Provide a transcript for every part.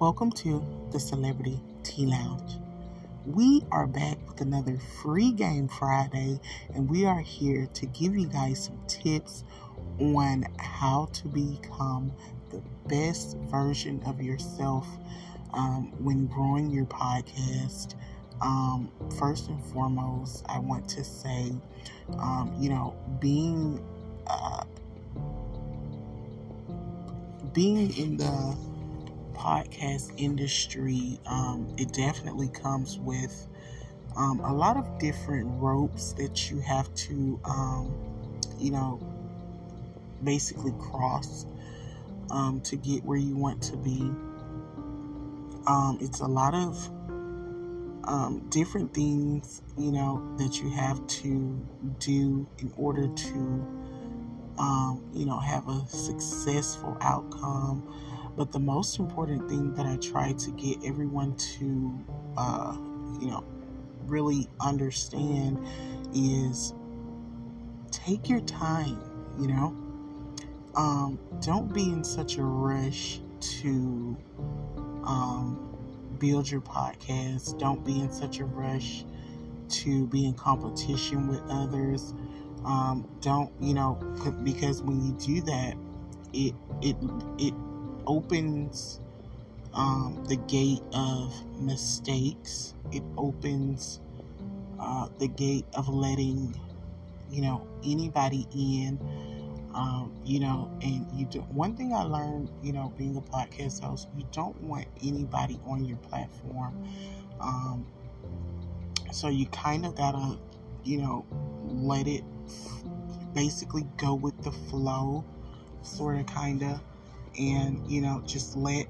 Welcome to the Celebrity Tea Lounge. We are back with another free game Friday, and we are here to give you guys some tips on how to become the best version of yourself um, when growing your podcast. Um, first and foremost, I want to say, um, you know, being uh, being in the podcast industry, um, it definitely comes with um, a lot of different ropes that you have to, um, you know, basically cross um, to get where you want to be. Um, it's a lot of um, different things, you know, that you have to do in order to, you know, have a successful outcome but the most important thing that I try to get everyone to, uh, you know, really understand is take your time, you know. Um, don't be in such a rush to um, build your podcast. Don't be in such a rush to be in competition with others. Um, don't, you know, because when you do that, it it it opens um, the gate of mistakes. It opens uh, the gate of letting, you know, anybody in. Um, you know, and you do, one thing I learned, you know, being a podcast host, you don't want anybody on your platform. Um, so you kind of gotta, you know, let it basically go with the flow, sort of, kind of and you know just let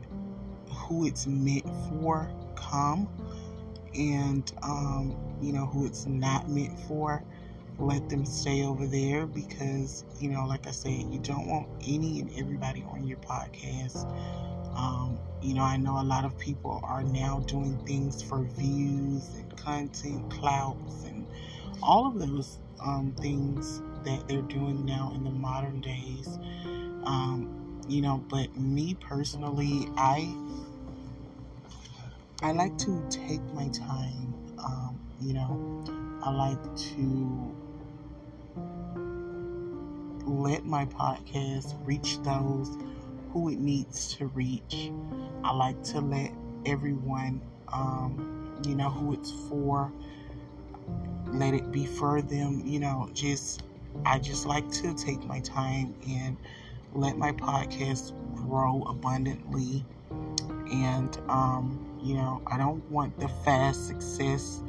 who it's meant for come and um, you know who it's not meant for let them stay over there because you know like i said you don't want any and everybody on your podcast. Um, you know i know a lot of people are now doing things for views and content clouts and all of those um, things that they're doing now in the modern days. Um, you know but me personally i i like to take my time um, you know i like to let my podcast reach those who it needs to reach. I like to let everyone um, you know who it's for let it be for them you know just i just like to take my time and let my podcast grow abundantly. And, um, you know, I don't want the fast success.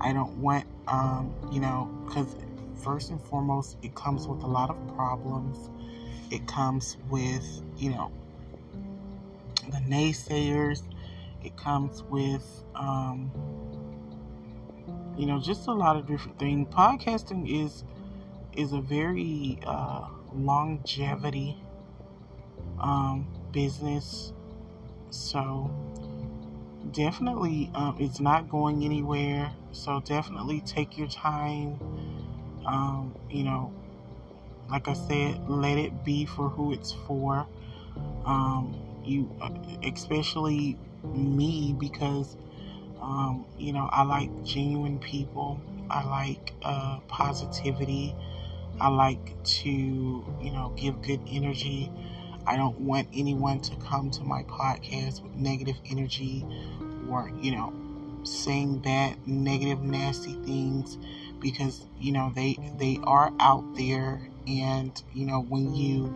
I don't want, um, you know, because first and foremost, it comes with a lot of problems. It comes with, you know, the naysayers. It comes with, um, you know, just a lot of different things. Podcasting is is a very uh, longevity um, business. So definitely, um, it's not going anywhere. So definitely take your time. Um, you know, like I said, let it be for who it's for. Um, you, uh, especially me, because um, you know I like genuine people. I like uh, positivity. I like to, you know, give good energy. I don't want anyone to come to my podcast with negative energy or, you know, saying bad, negative, nasty things because, you know, they they are out there and, you know, when you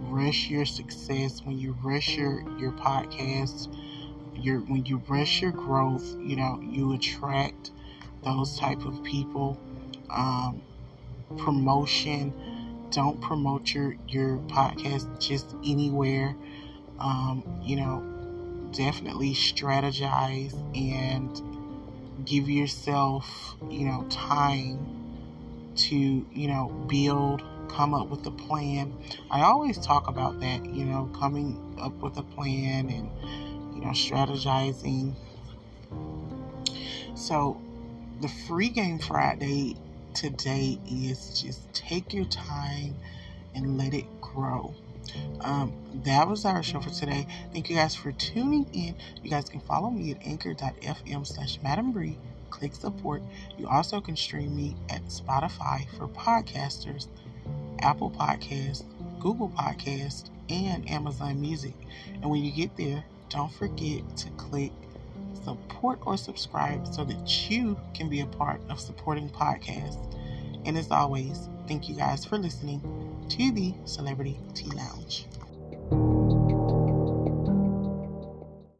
rush your success, when you rush your your podcast, your when you rush your growth, you know, you attract those type of people. Um, promotion. Don't promote your your podcast just anywhere. Um, you know, definitely strategize and give yourself, you know, time to, you know, build, come up with a plan. I always talk about that, you know, coming up with a plan and, you know, strategizing. So, the free game Friday today is just take your time and let it grow. Um, that was our show for today. Thank you guys for tuning in. You guys can follow me at anchor.fm slash Madam Bri. Click support. You also can stream me at Spotify for podcasters, Apple Podcasts, Google Podcasts, and Amazon Music. And when you get there, don't forget to click support or subscribe so that you can be a part of supporting podcasts. And as always, thank you guys for listening to the Celebrity Tea Lounge.